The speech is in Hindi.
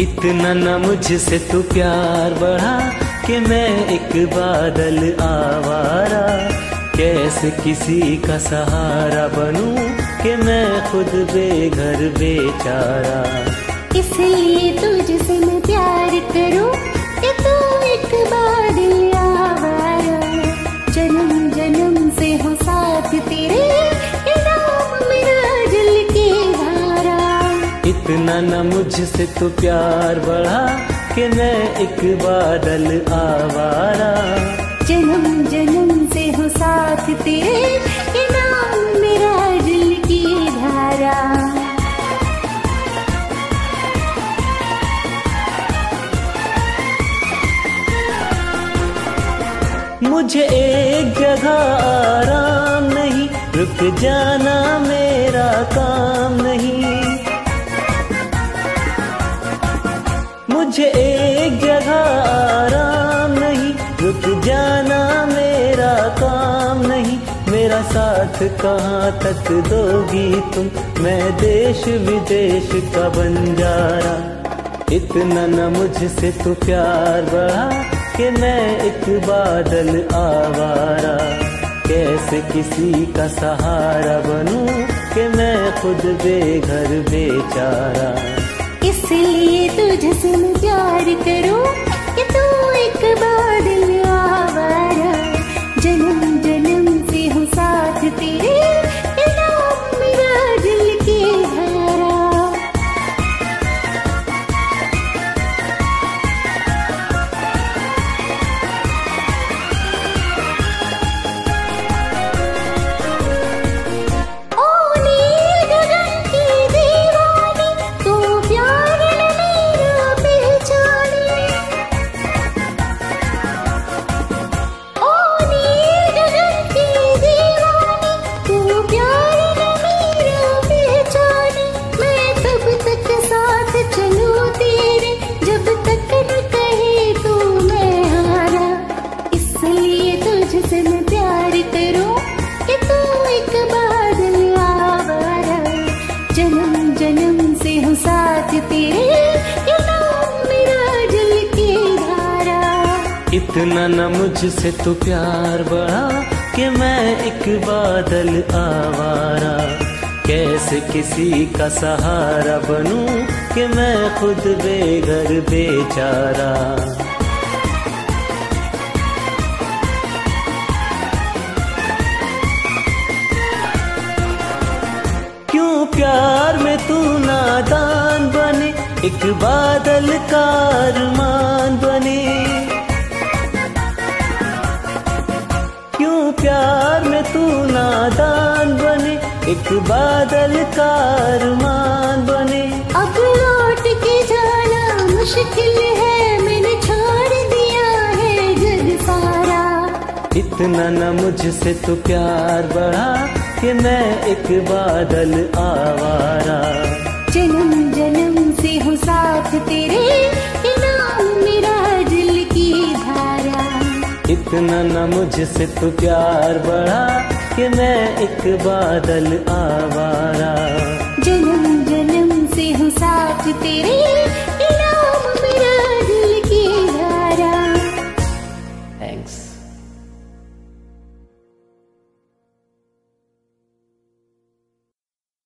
इतना न मुझसे तू प्यार बढ़ा कि मैं एक बादल आवारा। कैसे किसी का सहारा बनूं कि मैं खुद बेघर बेचारा? मुझसे तू प्यार बढ़ा कि मैं एक बादल आवारा। जन्म जन्म से हो साथ तेरे ये नाम मेरा जल की धारा। मुझे एक जगह आराम नहीं रुक जाना मेरा काम। मुझे एक जगह आराम नहीं, रुक जाना मेरा काम नहीं। मेरा साथ कहाँ तक दोगी तुम? मैं देश विदेश का बंजारा। इतना न मुझसे तू प्यार बढ़ा कि मैं एक बादल आवारा। कैसे किसी का सहारा बनूं कि मैं खुद बेघर बेचारा? इसलिए तुझसे मैं प्यार करूँ कि तू एक बादल इतना न मुझसे तू प्यार बढ़ा कि मैं एक बादल आवारा। कैसे किसी का सहारा बनूं कि मैं खुद बेघर, बेचारा? क्यों प्यार में तू नादान बने? एक बादल का एक बादल का अरमान बने। अब लौट के जाना मुश्किल है मैंने छोड़ दिया है जग सारा। इतना न मुझसे तो प्यार बढ़ा कि मैं एक बादल आवारा। जन्म जन्म से हो साथ तेरे मेरा दिल की धारा। इतना न मुझसे तो प्यार बढ़ा कि मैं एक बादल आवारा